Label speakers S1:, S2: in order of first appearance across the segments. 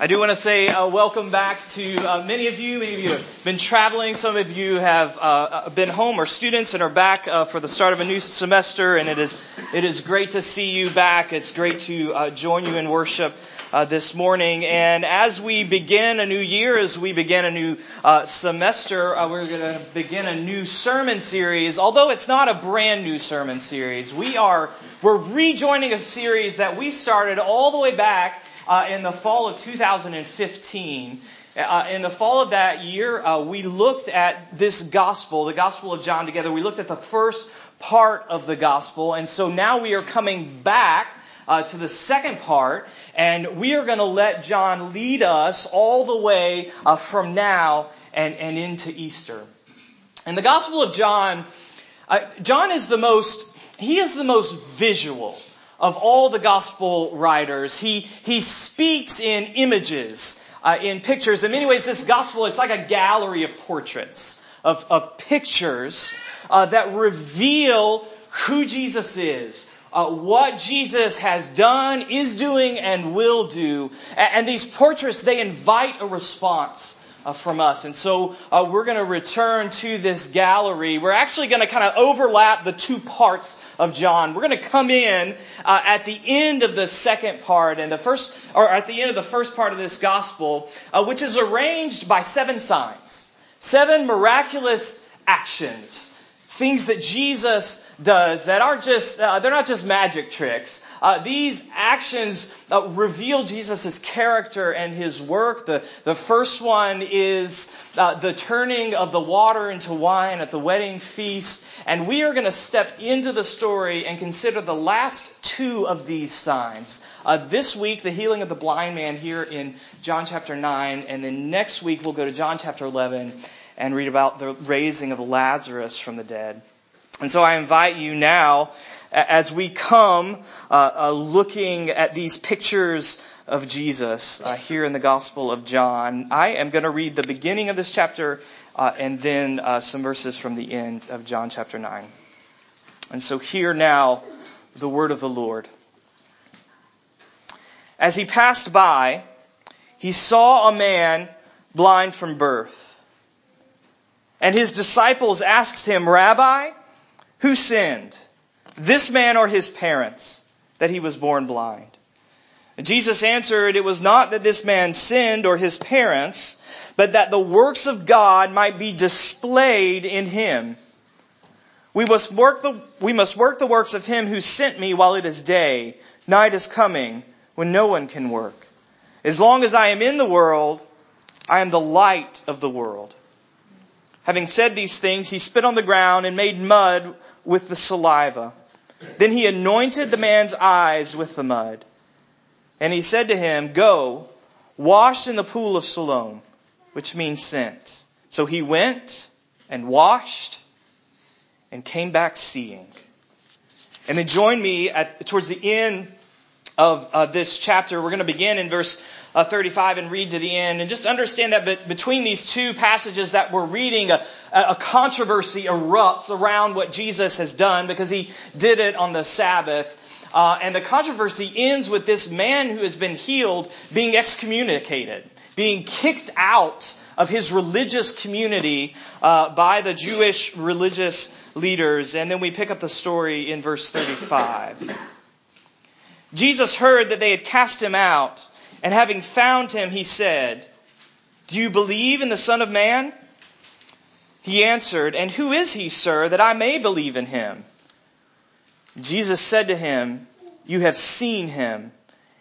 S1: I do want to say uh, welcome back to uh, many of you. Many of you have been traveling. Some of you have uh, been home or students and are back uh, for the start of a new semester. And it is it is great to see you back. It's great to uh, join you in worship. Uh, this morning. And as we begin a new year, as we begin a new uh, semester, uh, we're going to begin a new sermon series. Although it's not a brand new sermon series, we are we're rejoining a series that we started all the way back uh, in the fall of 2015. Uh, in the fall of that year, uh, we looked at this gospel, the Gospel of John, together. We looked at the first part of the gospel, and so now we are coming back uh, to the second part, and we are going to let John lead us all the way uh, from now and, and into Easter. And the Gospel of John, uh, John is the most, he is the most visual of all the gospel writers. He, he speaks in images, uh, in pictures. In many ways, this gospel, it's like a gallery of portraits, of, of pictures uh, that reveal who Jesus is, uh, what Jesus has done, is doing, and will do. And, and these portraits, they invite a response. Uh, from us. And so uh, we're going to return to this gallery. We're actually going to kind of overlap the two parts of John. We're going to come in uh, at the end of the second part and the first, or at the end of the first part of this gospel, uh, which is arranged by seven signs, seven miraculous actions, things that Jesus does that aren't just, uh, they're not just magic tricks. Uh, these actions uh, reveal Jesus' character and his work. The, the first one is uh, the turning of the water into wine at the wedding feast. And we are going to step into the story and consider the last two of these signs. Uh, this week, the healing of the blind man here in John chapter 9. And then next week, we'll go to John chapter 11 and read about the raising of Lazarus from the dead. And so I invite you now, as we come uh, uh, looking at these pictures of Jesus uh, here in the Gospel of John. I am going to read the beginning of this chapter uh, and then uh, some verses from the end of John chapter 9. And so hear now the word of the Lord. As he passed by, he saw a man blind from birth. And his disciples asked him, Rabbi, who sinned, this man or his parents, that he was born blind? Jesus answered, It was not that this man sinned or his parents, but that the works of God might be displayed in him. We must work the, we must work the works of him who sent me while it is day. Night is coming when no one can work. As long as I am in the world, I am the light of the world. Having said these things, he spit on the ground and made mud with the saliva. Then he anointed the man's eyes with the mud. And he said to him, Go, wash in the pool of Siloam, which means sent. So he went and washed and came back seeing. And then join me at, towards the end of uh, this chapter. We're going to begin in verse uh, 35 and read to the end. And just understand that be- between these two passages that we're reading, a, a controversy erupts around what Jesus has done because he did it on the Sabbath. Uh, and the controversy ends with this man who has been healed being excommunicated, being kicked out of his religious community uh, by the Jewish religious leaders. And then we pick up the story in verse 35. Jesus heard that they had cast him out, and having found him, he said, Do you believe in the Son of Man? He answered, And who is he, sir, that I may believe in him? Jesus said to him, You have seen him,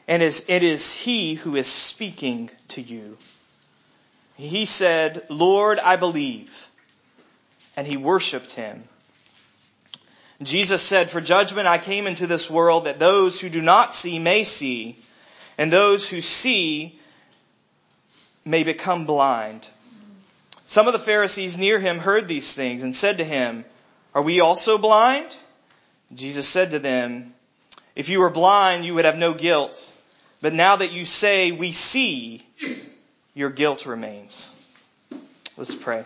S1: and it is he who is speaking to you. He said, Lord, I believe. And he worshiped him. Jesus said, For judgment I came into this world that those who do not see may see, and those who see may become blind. Some of the Pharisees near him heard these things and said to him, Are we also blind? Jesus said to them, If you were blind, you would have no guilt. But now that you say, We see, your guilt remains. Let's pray.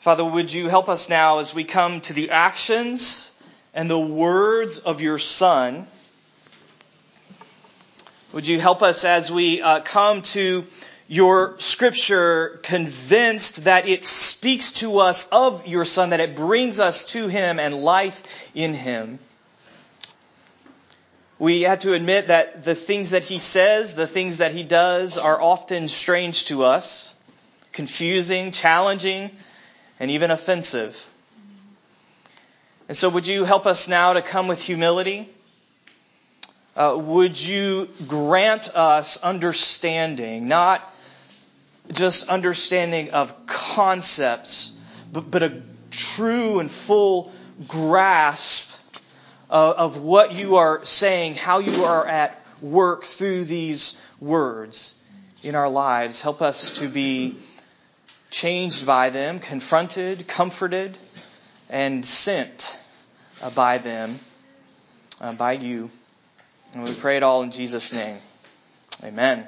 S1: Father, would you help us now as we come to the actions and the words of your Son? Would you help us as we uh, come to your scripture convinced that it speaks to us of your son, that it brings us to him and life in him? We have to admit that the things that he says, the things that he does are often strange to us, confusing, challenging, and even offensive. And so would you help us now to come with humility? Uh, would you grant us understanding, not just understanding of concepts, but, but a true and full grasp of, of what you are saying, how you are at work through these words in our lives. Help us to be changed by them, confronted, comforted, and sent uh, by them, uh, by you. And we pray it all in Jesus' name. Amen.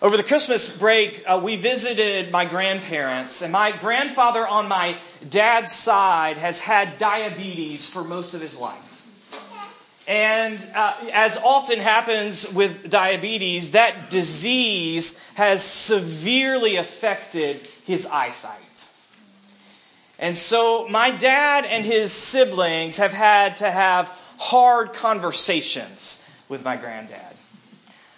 S1: Over the Christmas break, uh, we visited my grandparents, and my grandfather on my dad's side has had diabetes for most of his life. And uh, as often happens with diabetes, that disease has severely affected his eyesight. And so my dad and his siblings have had to have hard conversations with my granddad.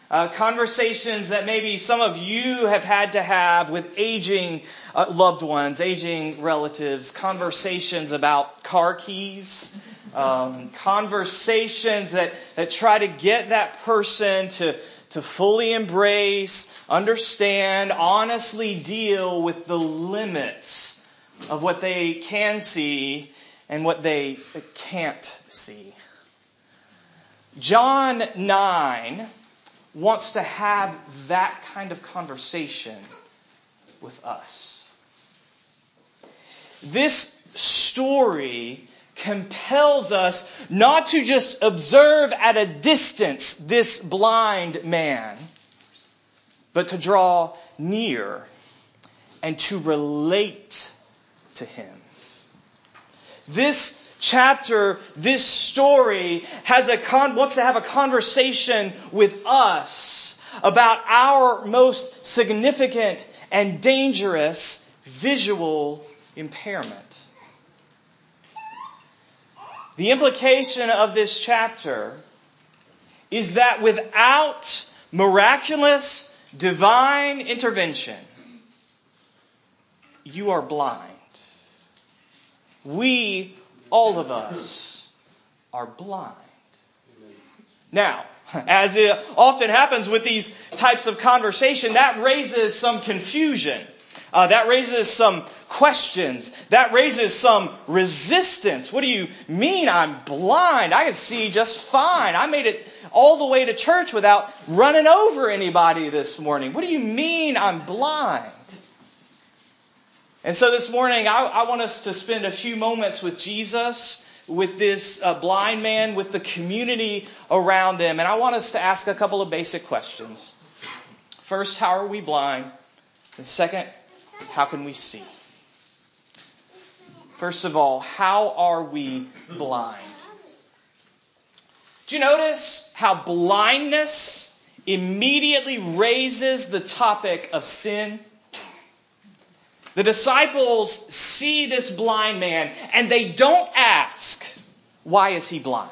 S1: Uh, conversations that maybe some of you have had to have with aging uh, loved ones, aging relatives, conversations about car keys, um, conversations that, that try to get that person to, to fully embrace, understand, honestly deal with the limits of what they can see and what they can't see. John 9 wants to have that kind of conversation with us. This story compels us not to just observe at a distance this blind man, but to draw near and to relate to him. This chapter, this story has a con- wants to have a conversation with us about our most significant and dangerous visual impairment. The implication of this chapter is that without miraculous divine intervention, you are blind. We all of us are blind. Now, as it often happens with these types of conversation, that raises some confusion. Uh, that raises some questions. That raises some resistance. What do you mean I'm blind? I can see just fine. I made it all the way to church without running over anybody this morning. What do you mean I'm blind? And so this morning, I, I, want us to spend a few moments with Jesus, with this uh, blind man, with the community around them. And I want us to ask a couple of basic questions. First, how are we blind? And second, how can we see? First of all, how are we blind? Do you notice how blindness immediately raises the topic of sin? The disciples see this blind man and they don't ask, why is he blind?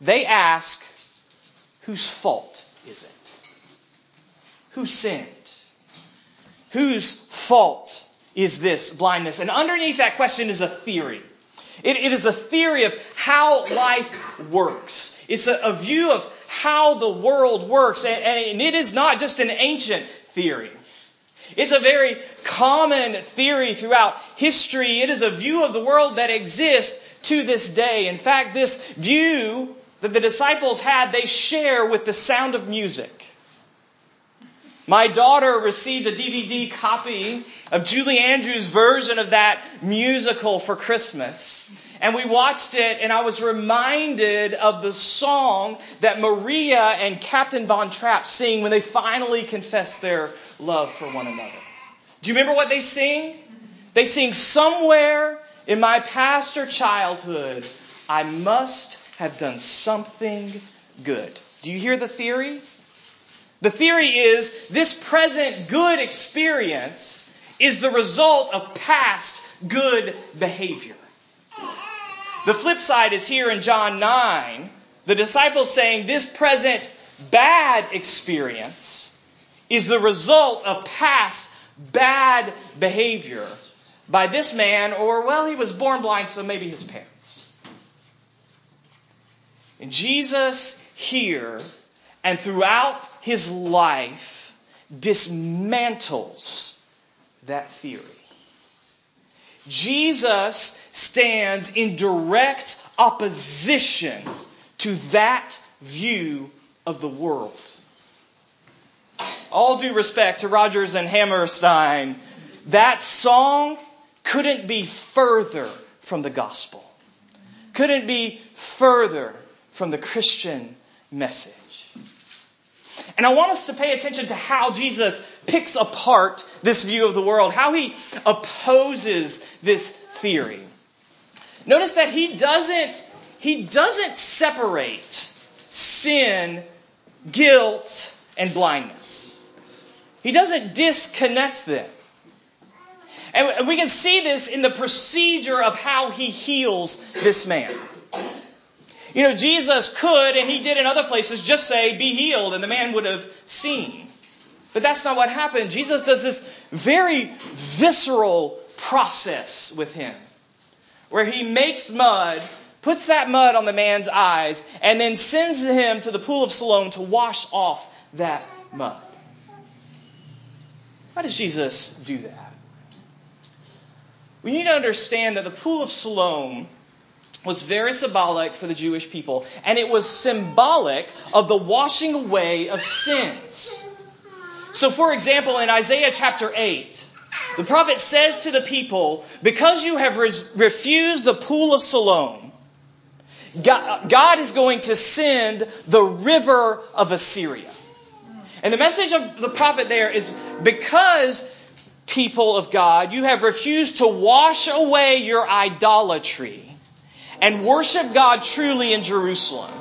S1: They ask, whose fault is it? Who sinned? Whose fault is this blindness? And underneath that question is a theory. it, it is a theory of how life works. It's a, a view of how the world works. And, and it is not just an ancient theory. It's a very common theory throughout history. It is a view of the world that exists to this day. In fact, this view that the disciples had, they share with the sound of music. My daughter received a DVD copy of Julie Andrews' version of that musical for Christmas. And we watched it and I was reminded of the song that Maria and Captain Von Trapp sing when they finally confess their love for one another. Do you remember what they sing? They sing somewhere in my past or childhood, I must have done something good. Do you hear the theory? The theory is this present good experience is the result of past good behavior. The flip side is here in John 9, the disciples saying this present bad experience is the result of past bad behavior by this man, or well, he was born blind, so maybe his parents. And Jesus here and throughout his life dismantles that theory. Jesus stands in direct opposition to that view of the world. All due respect to Rodgers and Hammerstein, that song couldn't be further from the gospel. Couldn't be further from the Christian message. And I want us to pay attention to how Jesus picks apart this view of the world, how he opposes this theory. Notice that he doesn't, he doesn't separate sin, guilt, and blindness. He doesn't disconnect them. And we can see this in the procedure of how he heals this man. You know, Jesus could, and he did in other places, just say, be healed, and the man would have seen. But that's not what happened. Jesus does this very visceral process with him, where he makes mud, puts that mud on the man's eyes, and then sends him to the pool of Siloam to wash off that mud. Why does Jesus do that? We need to understand that the pool of Siloam was very symbolic for the Jewish people, and it was symbolic of the washing away of sins. So, for example, in Isaiah chapter 8, the prophet says to the people, Because you have re- refused the pool of Siloam, God is going to send the river of Assyria. And the message of the prophet there is because, people of God, you have refused to wash away your idolatry and worship God truly in Jerusalem.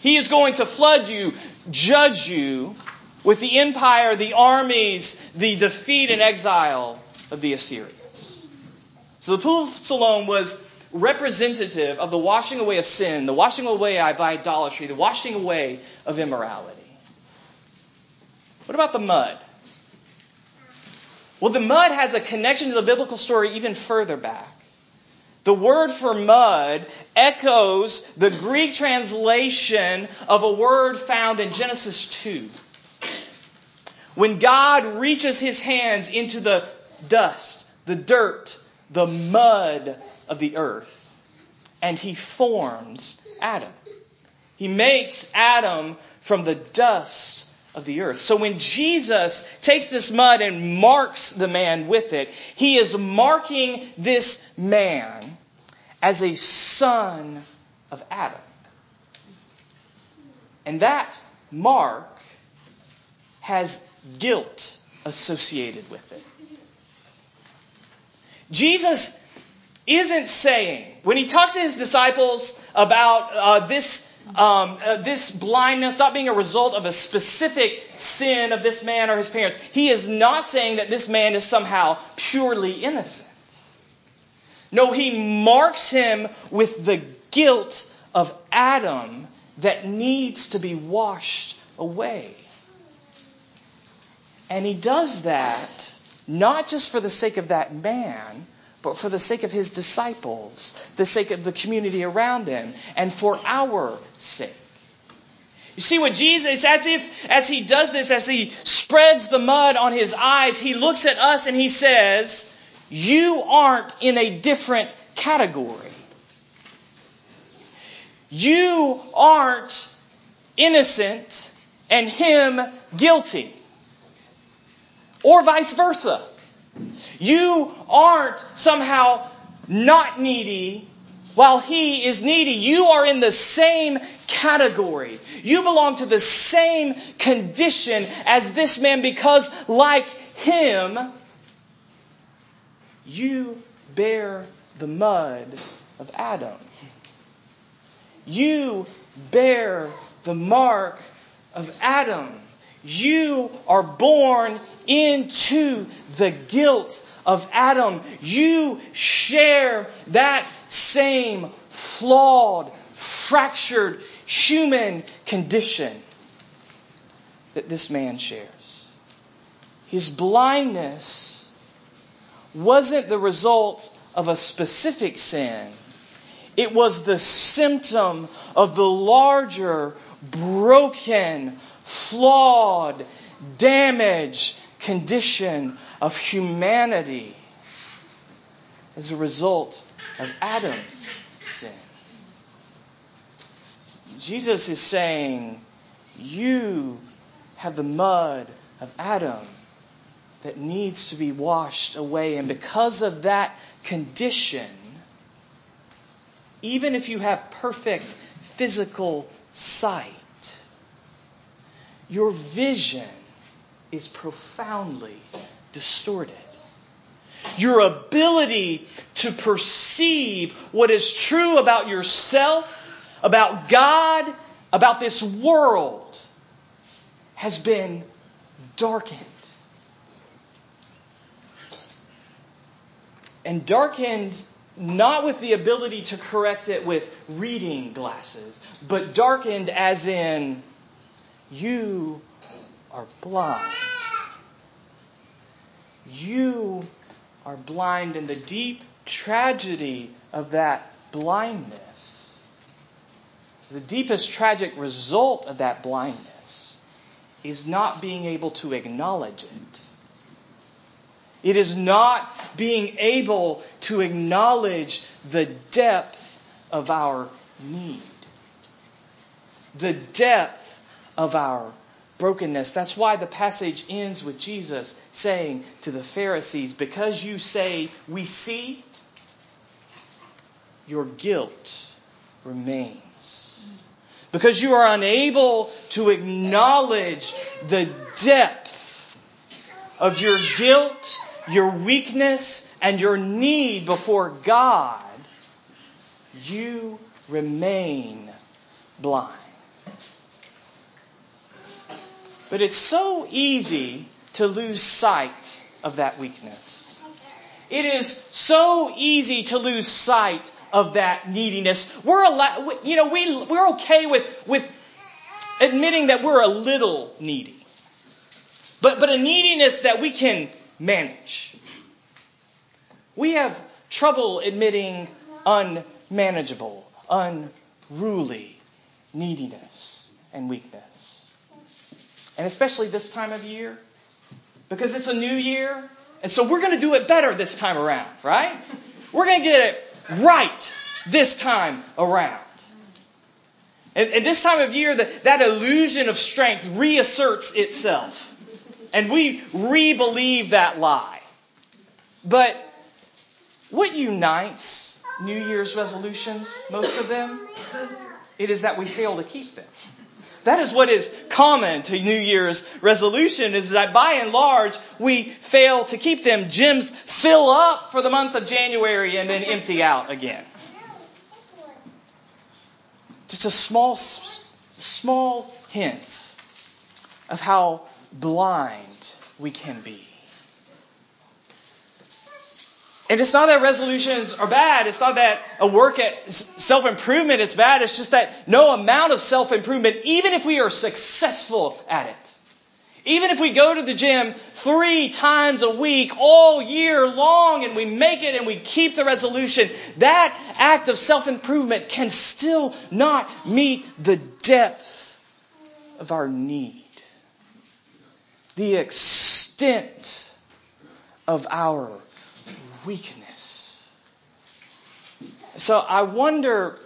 S1: He is going to flood you, judge you with the empire, the armies, the defeat and exile of the Assyrians. So the pool of Siloam was representative of the washing away of sin, the washing away of idolatry, the washing away of immorality. What about the mud? Well, the mud has a connection to the biblical story even further back. The word for mud echoes the Greek translation of a word found in Genesis 2. When God reaches his hands into the dust, the dirt, the mud of the earth, and he forms Adam. He makes Adam from the dust of the earth. So when Jesus takes this mud and marks the man with it, he is marking this man as a son of Adam. And that mark has guilt associated with it. Jesus isn't saying, when he talks to his disciples about uh, this um, uh, this blindness not being a result of a specific sin of this man or his parents. He is not saying that this man is somehow purely innocent. No, he marks him with the guilt of Adam that needs to be washed away. And he does that not just for the sake of that man, but for the sake of his disciples, the sake of the community around him, and for our. You see what Jesus, as if, as he does this, as he spreads the mud on his eyes, he looks at us and he says, you aren't in a different category. You aren't innocent and him guilty. Or vice versa. You aren't somehow not needy while he is needy. You are in the same category. You belong to the same condition as this man because like him, you bear the mud of Adam. You bear the mark of Adam. You are born into the guilt of Adam. You share that same flawed, fractured human condition that this man shares. His blindness wasn't the result of a specific sin. It was the symptom of the larger, broken, flawed, damaged condition of humanity as a result of Adam's sin. Jesus is saying, You have the mud of Adam that needs to be washed away. And because of that condition, even if you have perfect physical sight, your vision is profoundly distorted. Your ability to perceive what is true about yourself, about God, about this world has been darkened. And darkened not with the ability to correct it with reading glasses, but darkened as in, you are blind. You are blind, in the deep tragedy of that blindness, the deepest tragic result of that blindness, is not being able to acknowledge it. It is not being able to acknowledge the depth of our need, the depth of our brokenness. That's why the passage ends with Jesus saying to the Pharisees, Because you say, We see, your guilt remains. Because you are unable to acknowledge the depth of your guilt your weakness and your need before God, you remain blind. But it's so easy to lose sight of that weakness. It is so easy to lose sight of that neediness. We're allowed, you know, we, we're okay with, with admitting that we're a little needy. But, but a neediness that we can manage. We have trouble admitting unmanageable, unruly neediness and weakness. And especially this time of year, because it's a new year, and so we're going to do it better this time around, right? We're going to get it right this time around. And, and this time of year, the, that illusion of strength reasserts itself. And we re-believe that lie. But what unites New Year's resolutions, most of them? It is that we fail to keep them. That is what is common to New Year's resolution is that by and large we fail to keep them. Gyms fill up for the month of January and then empty out again. Just a small, small hint of how blind we can be. And it's not that resolutions are bad. It's not that a work at self-improvement is bad. It's just that no amount of self-improvement, even if we are successful at it, even if we go to the gym three times a week all year long and we make it and we keep the resolution, that act of self-improvement can still not meet the depth of our need the extent of our weakness. So I wonder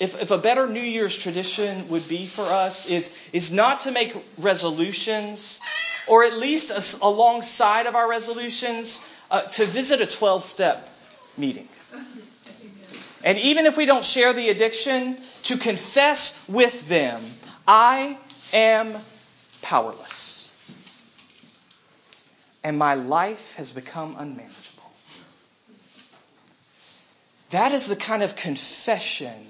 S1: if, if a better New Year's tradition would be for us is, is not to make resolutions, or at least alongside of our resolutions, uh, to visit a 12 step meeting. And even if we don't share the addiction, to confess with them, I am powerless and my life has become unmanageable. That is the kind of confession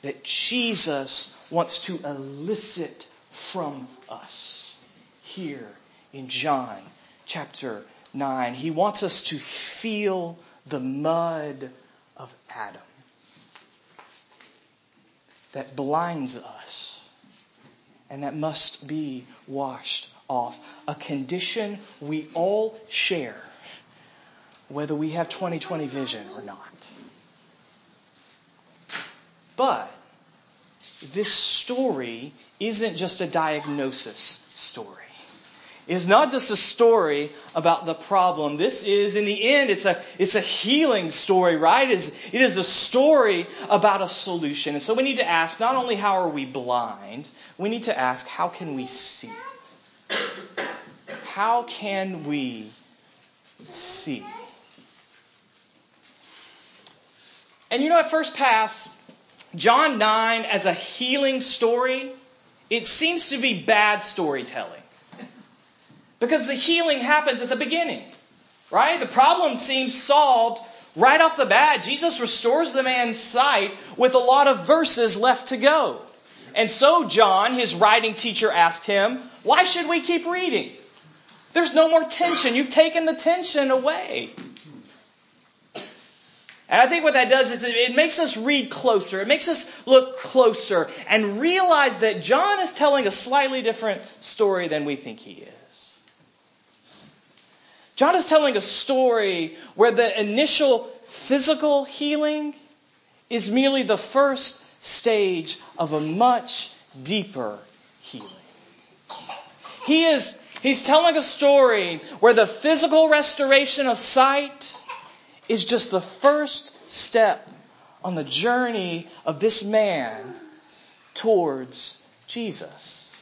S1: that Jesus wants to elicit from us here in John chapter 9. He wants us to feel the mud of Adam that blinds us and that must be washed off. A condition we all share, whether we have 2020 vision or not. But this story isn't just a diagnosis story. It's not just a story about the problem. This is, in the end, it's a, it's a healing story, right? It is, it is a story about a solution. And so we need to ask not only how are we blind, we need to ask how can we see? How can we see? And you know, at first pass, John 9 as a healing story, it seems to be bad storytelling. Because the healing happens at the beginning, right? The problem seems solved right off the bat. Jesus restores the man's sight with a lot of verses left to go. And so John, his writing teacher, asked him, why should we keep reading? There's no more tension. You've taken the tension away. And I think what that does is it makes us read closer. It makes us look closer and realize that John is telling a slightly different story than we think he is. John is telling a story where the initial physical healing is merely the first stage of a much deeper healing. He is, he's telling a story where the physical restoration of sight is just the first step on the journey of this man towards Jesus.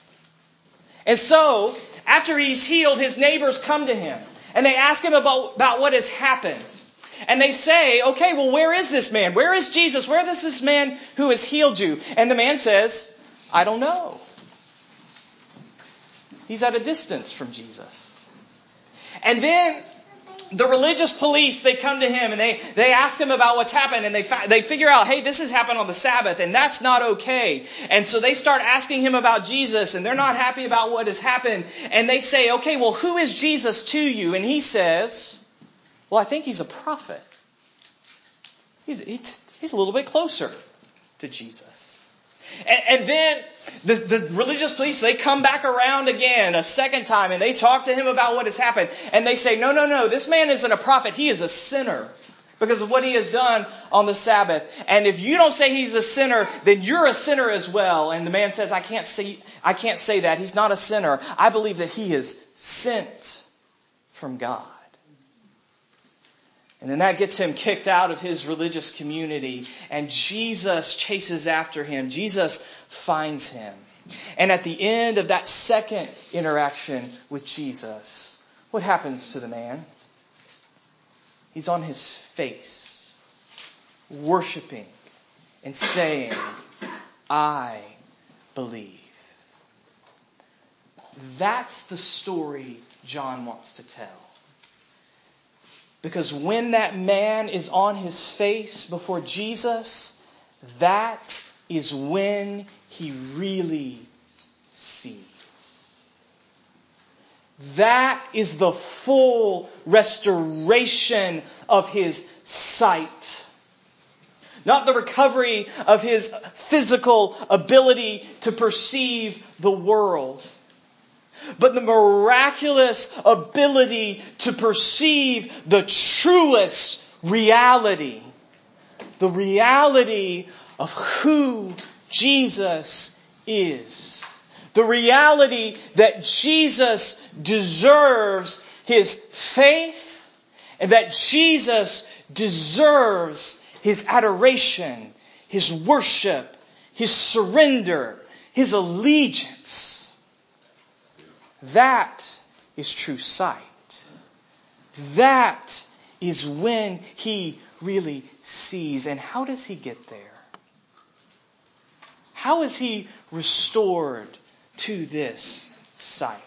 S1: And so, after he's healed, his neighbors come to him and they ask him about, about what has happened. And they say, okay, well, where is this man? Where is Jesus? Where is this man who has healed you? And the man says, I don't know. He's at a distance from Jesus. And then the religious police, they come to him and they, they ask him about what's happened and they, they figure out, hey, this has happened on the Sabbath and that's not okay. And so they start asking him about Jesus and they're not happy about what has happened. And they say, okay, well, who is Jesus to you? And he says, well, I think he's a prophet. He's, he's a little bit closer to Jesus. And, and then the, the, religious police, they come back around again a second time and they talk to him about what has happened. And they say, no, no, no, this man isn't a prophet. He is a sinner because of what he has done on the Sabbath. And if you don't say he's a sinner, then you're a sinner as well. And the man says, I can't say, I can't say that. He's not a sinner. I believe that he is sent from God. And then that gets him kicked out of his religious community. And Jesus chases after him. Jesus finds him. And at the end of that second interaction with Jesus, what happens to the man? He's on his face, worshiping and saying, I believe. That's the story John wants to tell. Because when that man is on his face before Jesus, that is when he really sees. That is the full restoration of his sight. Not the recovery of his physical ability to perceive the world but the miraculous ability to perceive the truest reality. The reality of who Jesus is. The reality that Jesus deserves his faith and that Jesus deserves his adoration, his worship, his surrender, his allegiance. That is true sight. That is when he really sees. And how does he get there? How is he restored to this sight?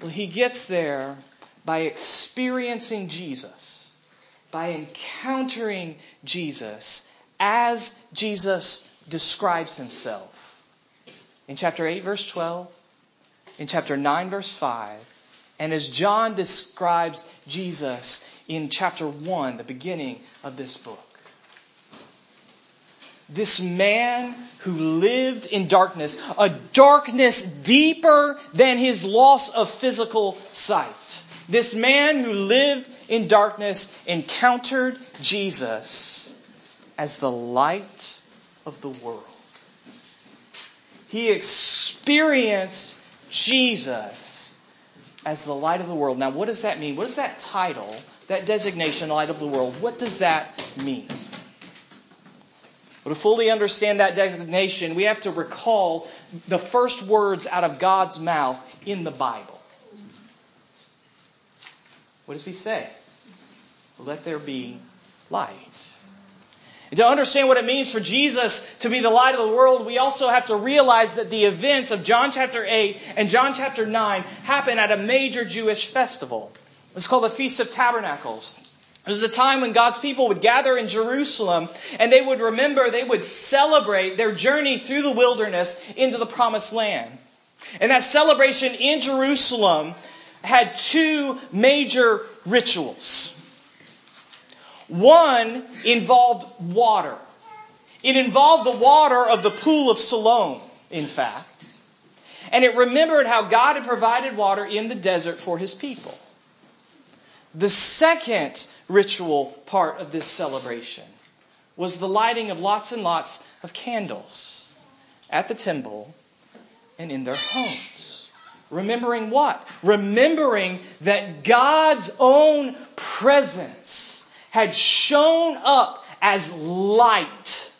S1: Well, he gets there by experiencing Jesus, by encountering Jesus as Jesus describes himself. In chapter 8, verse 12, in chapter 9, verse 5, and as John describes Jesus in chapter 1, the beginning of this book. This man who lived in darkness, a darkness deeper than his loss of physical sight. This man who lived in darkness encountered Jesus as the light of the world. He experienced Jesus as the light of the world. Now, what does that mean? What does that title, that designation, light of the world, what does that mean? Well, to fully understand that designation, we have to recall the first words out of God's mouth in the Bible. What does he say? Let there be light. And to understand what it means for Jesus to be the light of the world, we also have to realize that the events of John chapter 8 and John chapter 9 happen at a major Jewish festival. It's called the Feast of Tabernacles. It was a time when God's people would gather in Jerusalem and they would remember, they would celebrate their journey through the wilderness into the promised land. And that celebration in Jerusalem had two major rituals. One involved water. It involved the water of the pool of Siloam, in fact. And it remembered how God had provided water in the desert for his people. The second ritual part of this celebration was the lighting of lots and lots of candles at the temple and in their homes. Remembering what? Remembering that God's own presence had shown up as light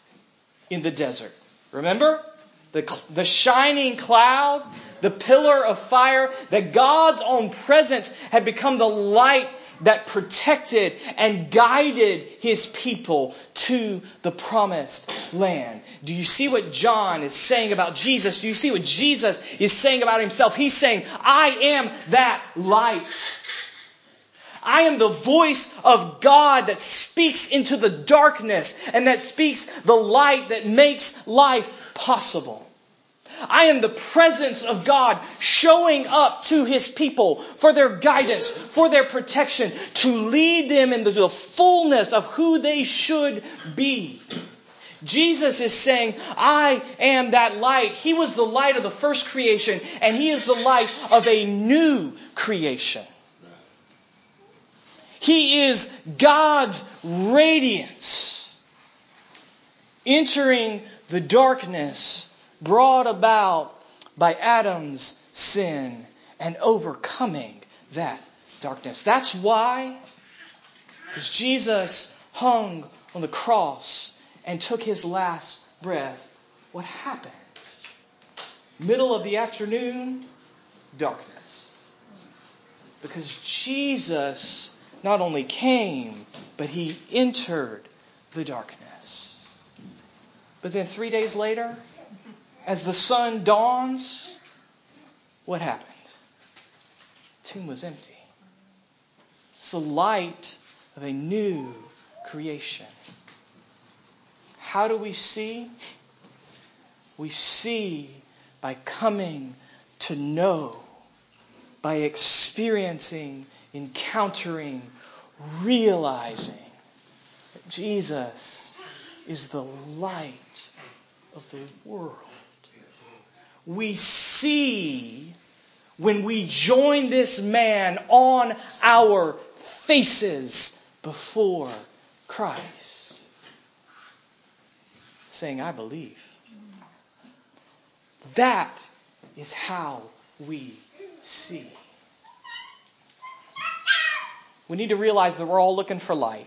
S1: in the desert. Remember? The, the shining cloud, the pillar of fire, that God's own presence had become the light that protected and guided his people to the promised land. Do you see what John is saying about Jesus? Do you see what Jesus is saying about himself? He's saying, I am that light. I am the voice of God that speaks into the darkness and that speaks the light that makes life possible. I am the presence of God showing up to His people for their guidance, for their protection, to lead them into the fullness of who they should be. Jesus is saying, I am that light. He was the light of the first creation, and He is the light of a new creation. He is God's radiance entering the darkness brought about by Adam's sin and overcoming that darkness. That's why as Jesus hung on the cross and took his last breath, what happened? Middle of the afternoon, darkness. Because Jesus not only came, but he entered the darkness. But then three days later, as the sun dawns, what happened? The tomb was empty. It's the light of a new creation. How do we see? We see by coming to know, by experiencing encountering, realizing that Jesus is the light of the world. We see when we join this man on our faces before Christ, saying, I believe. That is how we see. We need to realize that we're all looking for light.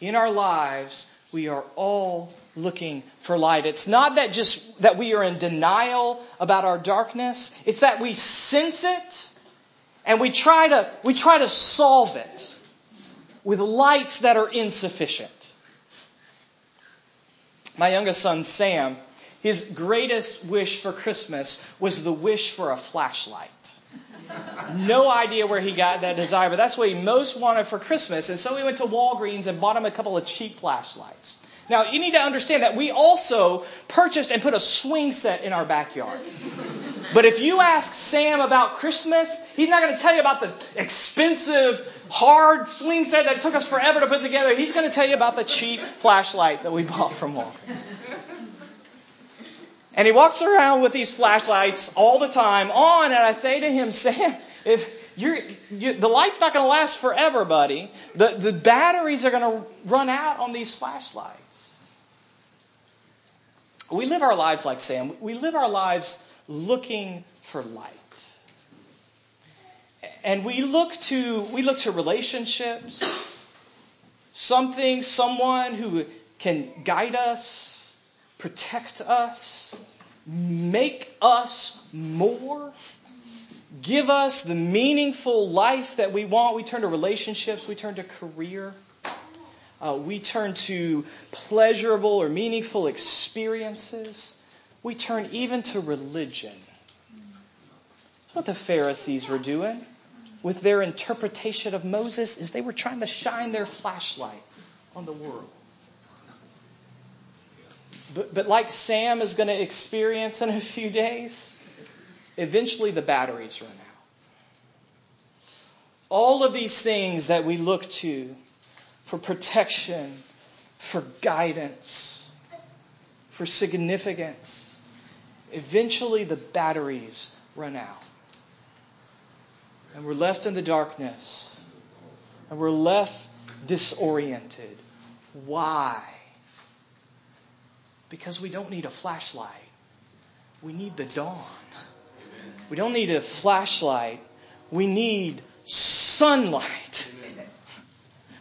S1: In our lives, we are all looking for light. It's not that just that we are in denial about our darkness. It's that we sense it and we try to, we try to solve it with lights that are insufficient. My youngest son, Sam, his greatest wish for Christmas was the wish for a flashlight. No idea where he got that desire, but that's what he most wanted for Christmas. And so we went to Walgreens and bought him a couple of cheap flashlights. Now, you need to understand that we also purchased and put a swing set in our backyard. But if you ask Sam about Christmas, he's not going to tell you about the expensive, hard swing set that took us forever to put together. He's going to tell you about the cheap flashlight that we bought from Walmart. And he walks around with these flashlights all the time on, and I say to him, Sam, if you're, you, the light's not going to last forever, buddy. The, the batteries are going to run out on these flashlights. We live our lives like Sam. We live our lives looking for light. And we look to, we look to relationships, something, someone who can guide us, protect us, make us more, give us the meaningful life that we want. We turn to relationships, we turn to career. Uh, we turn to pleasurable or meaningful experiences. We turn even to religion. That's what the Pharisees were doing with their interpretation of Moses is they were trying to shine their flashlight on the world. But, but like Sam is going to experience in a few days, eventually the batteries run out. All of these things that we look to for protection, for guidance, for significance, eventually the batteries run out. And we're left in the darkness. And we're left disoriented. Why? Because we don't need a flashlight. We need the dawn. We don't need a flashlight. We need sunlight.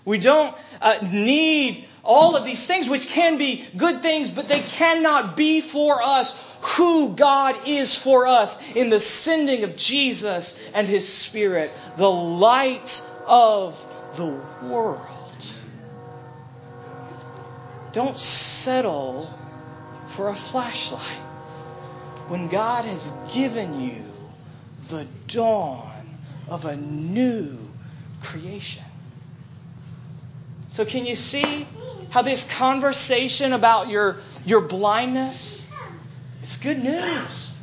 S1: We don't uh, need all of these things, which can be good things, but they cannot be for us who God is for us in the sending of Jesus and His Spirit, the light of the world. Don't settle for a flashlight when God has given you the dawn of a new creation. So, can you see how this conversation about your, your blindness is good news?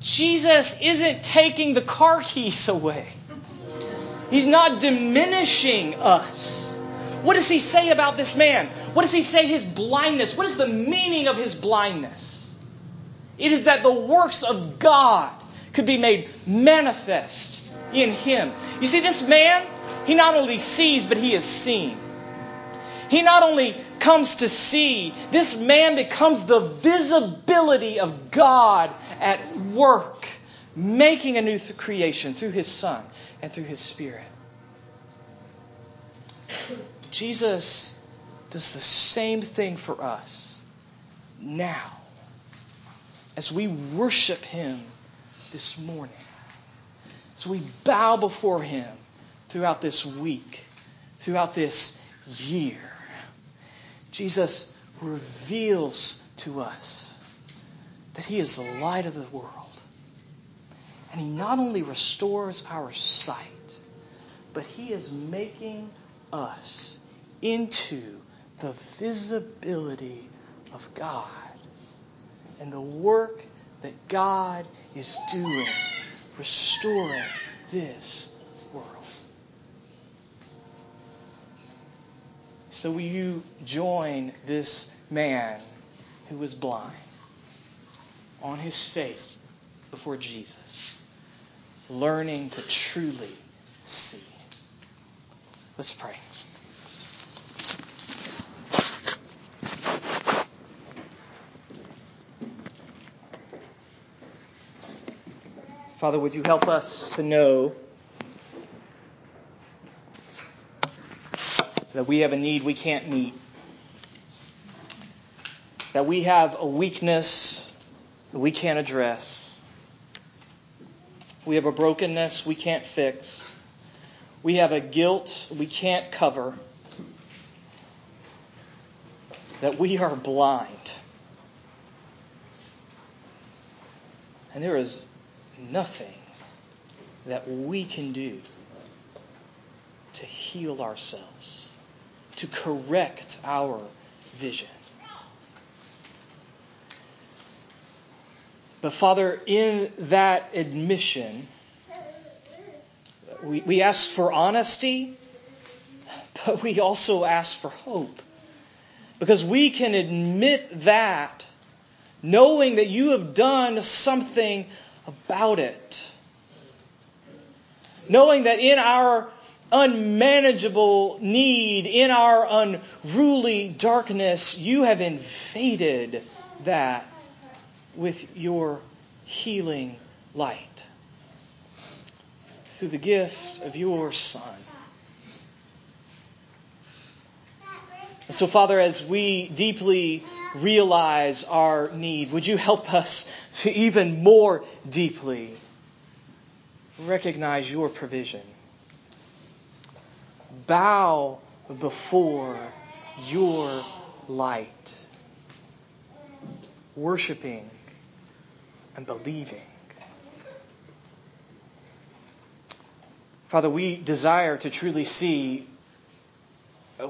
S1: Jesus isn't taking the car keys away, He's not diminishing us. What does he say about this man? What does he say his blindness? What is the meaning of his blindness? It is that the works of God could be made manifest in him. You see, this man, he not only sees, but he is seen. He not only comes to see, this man becomes the visibility of God at work, making a new creation through his Son and through his Spirit. Jesus does the same thing for us now as we worship him this morning. As we bow before him throughout this week, throughout this year. Jesus reveals to us that He is the light of the world. And He not only restores our sight, but He is making us into the visibility of God and the work that God is doing, restoring this world. So will you join this man who was blind on his face before Jesus, learning to truly see? Let's pray. Father, would you help us to know that we have a need we can't meet, that we have a weakness we can't address, we have a brokenness we can't fix, we have a guilt we can't cover, that we are blind. And there is nothing that we can do to heal ourselves to correct our vision. But Father, in that admission, we, we ask for honesty, but we also ask for hope. Because we can admit that knowing that you have done something about it. Knowing that in our unmanageable need, in our unruly darkness, you have invaded that with your healing light through the gift of your Son. So, Father, as we deeply realize our need, would you help us even more deeply recognize your provision? Bow before your light, worshiping and believing. Father, we desire to truly see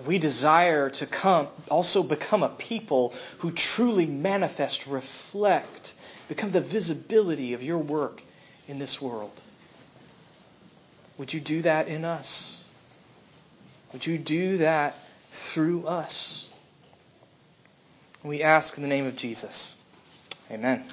S1: we desire to come, also become a people who truly manifest, reflect, become the visibility of your work in this world. Would you do that in us? Would you do that through us? We ask in the name of Jesus. Amen.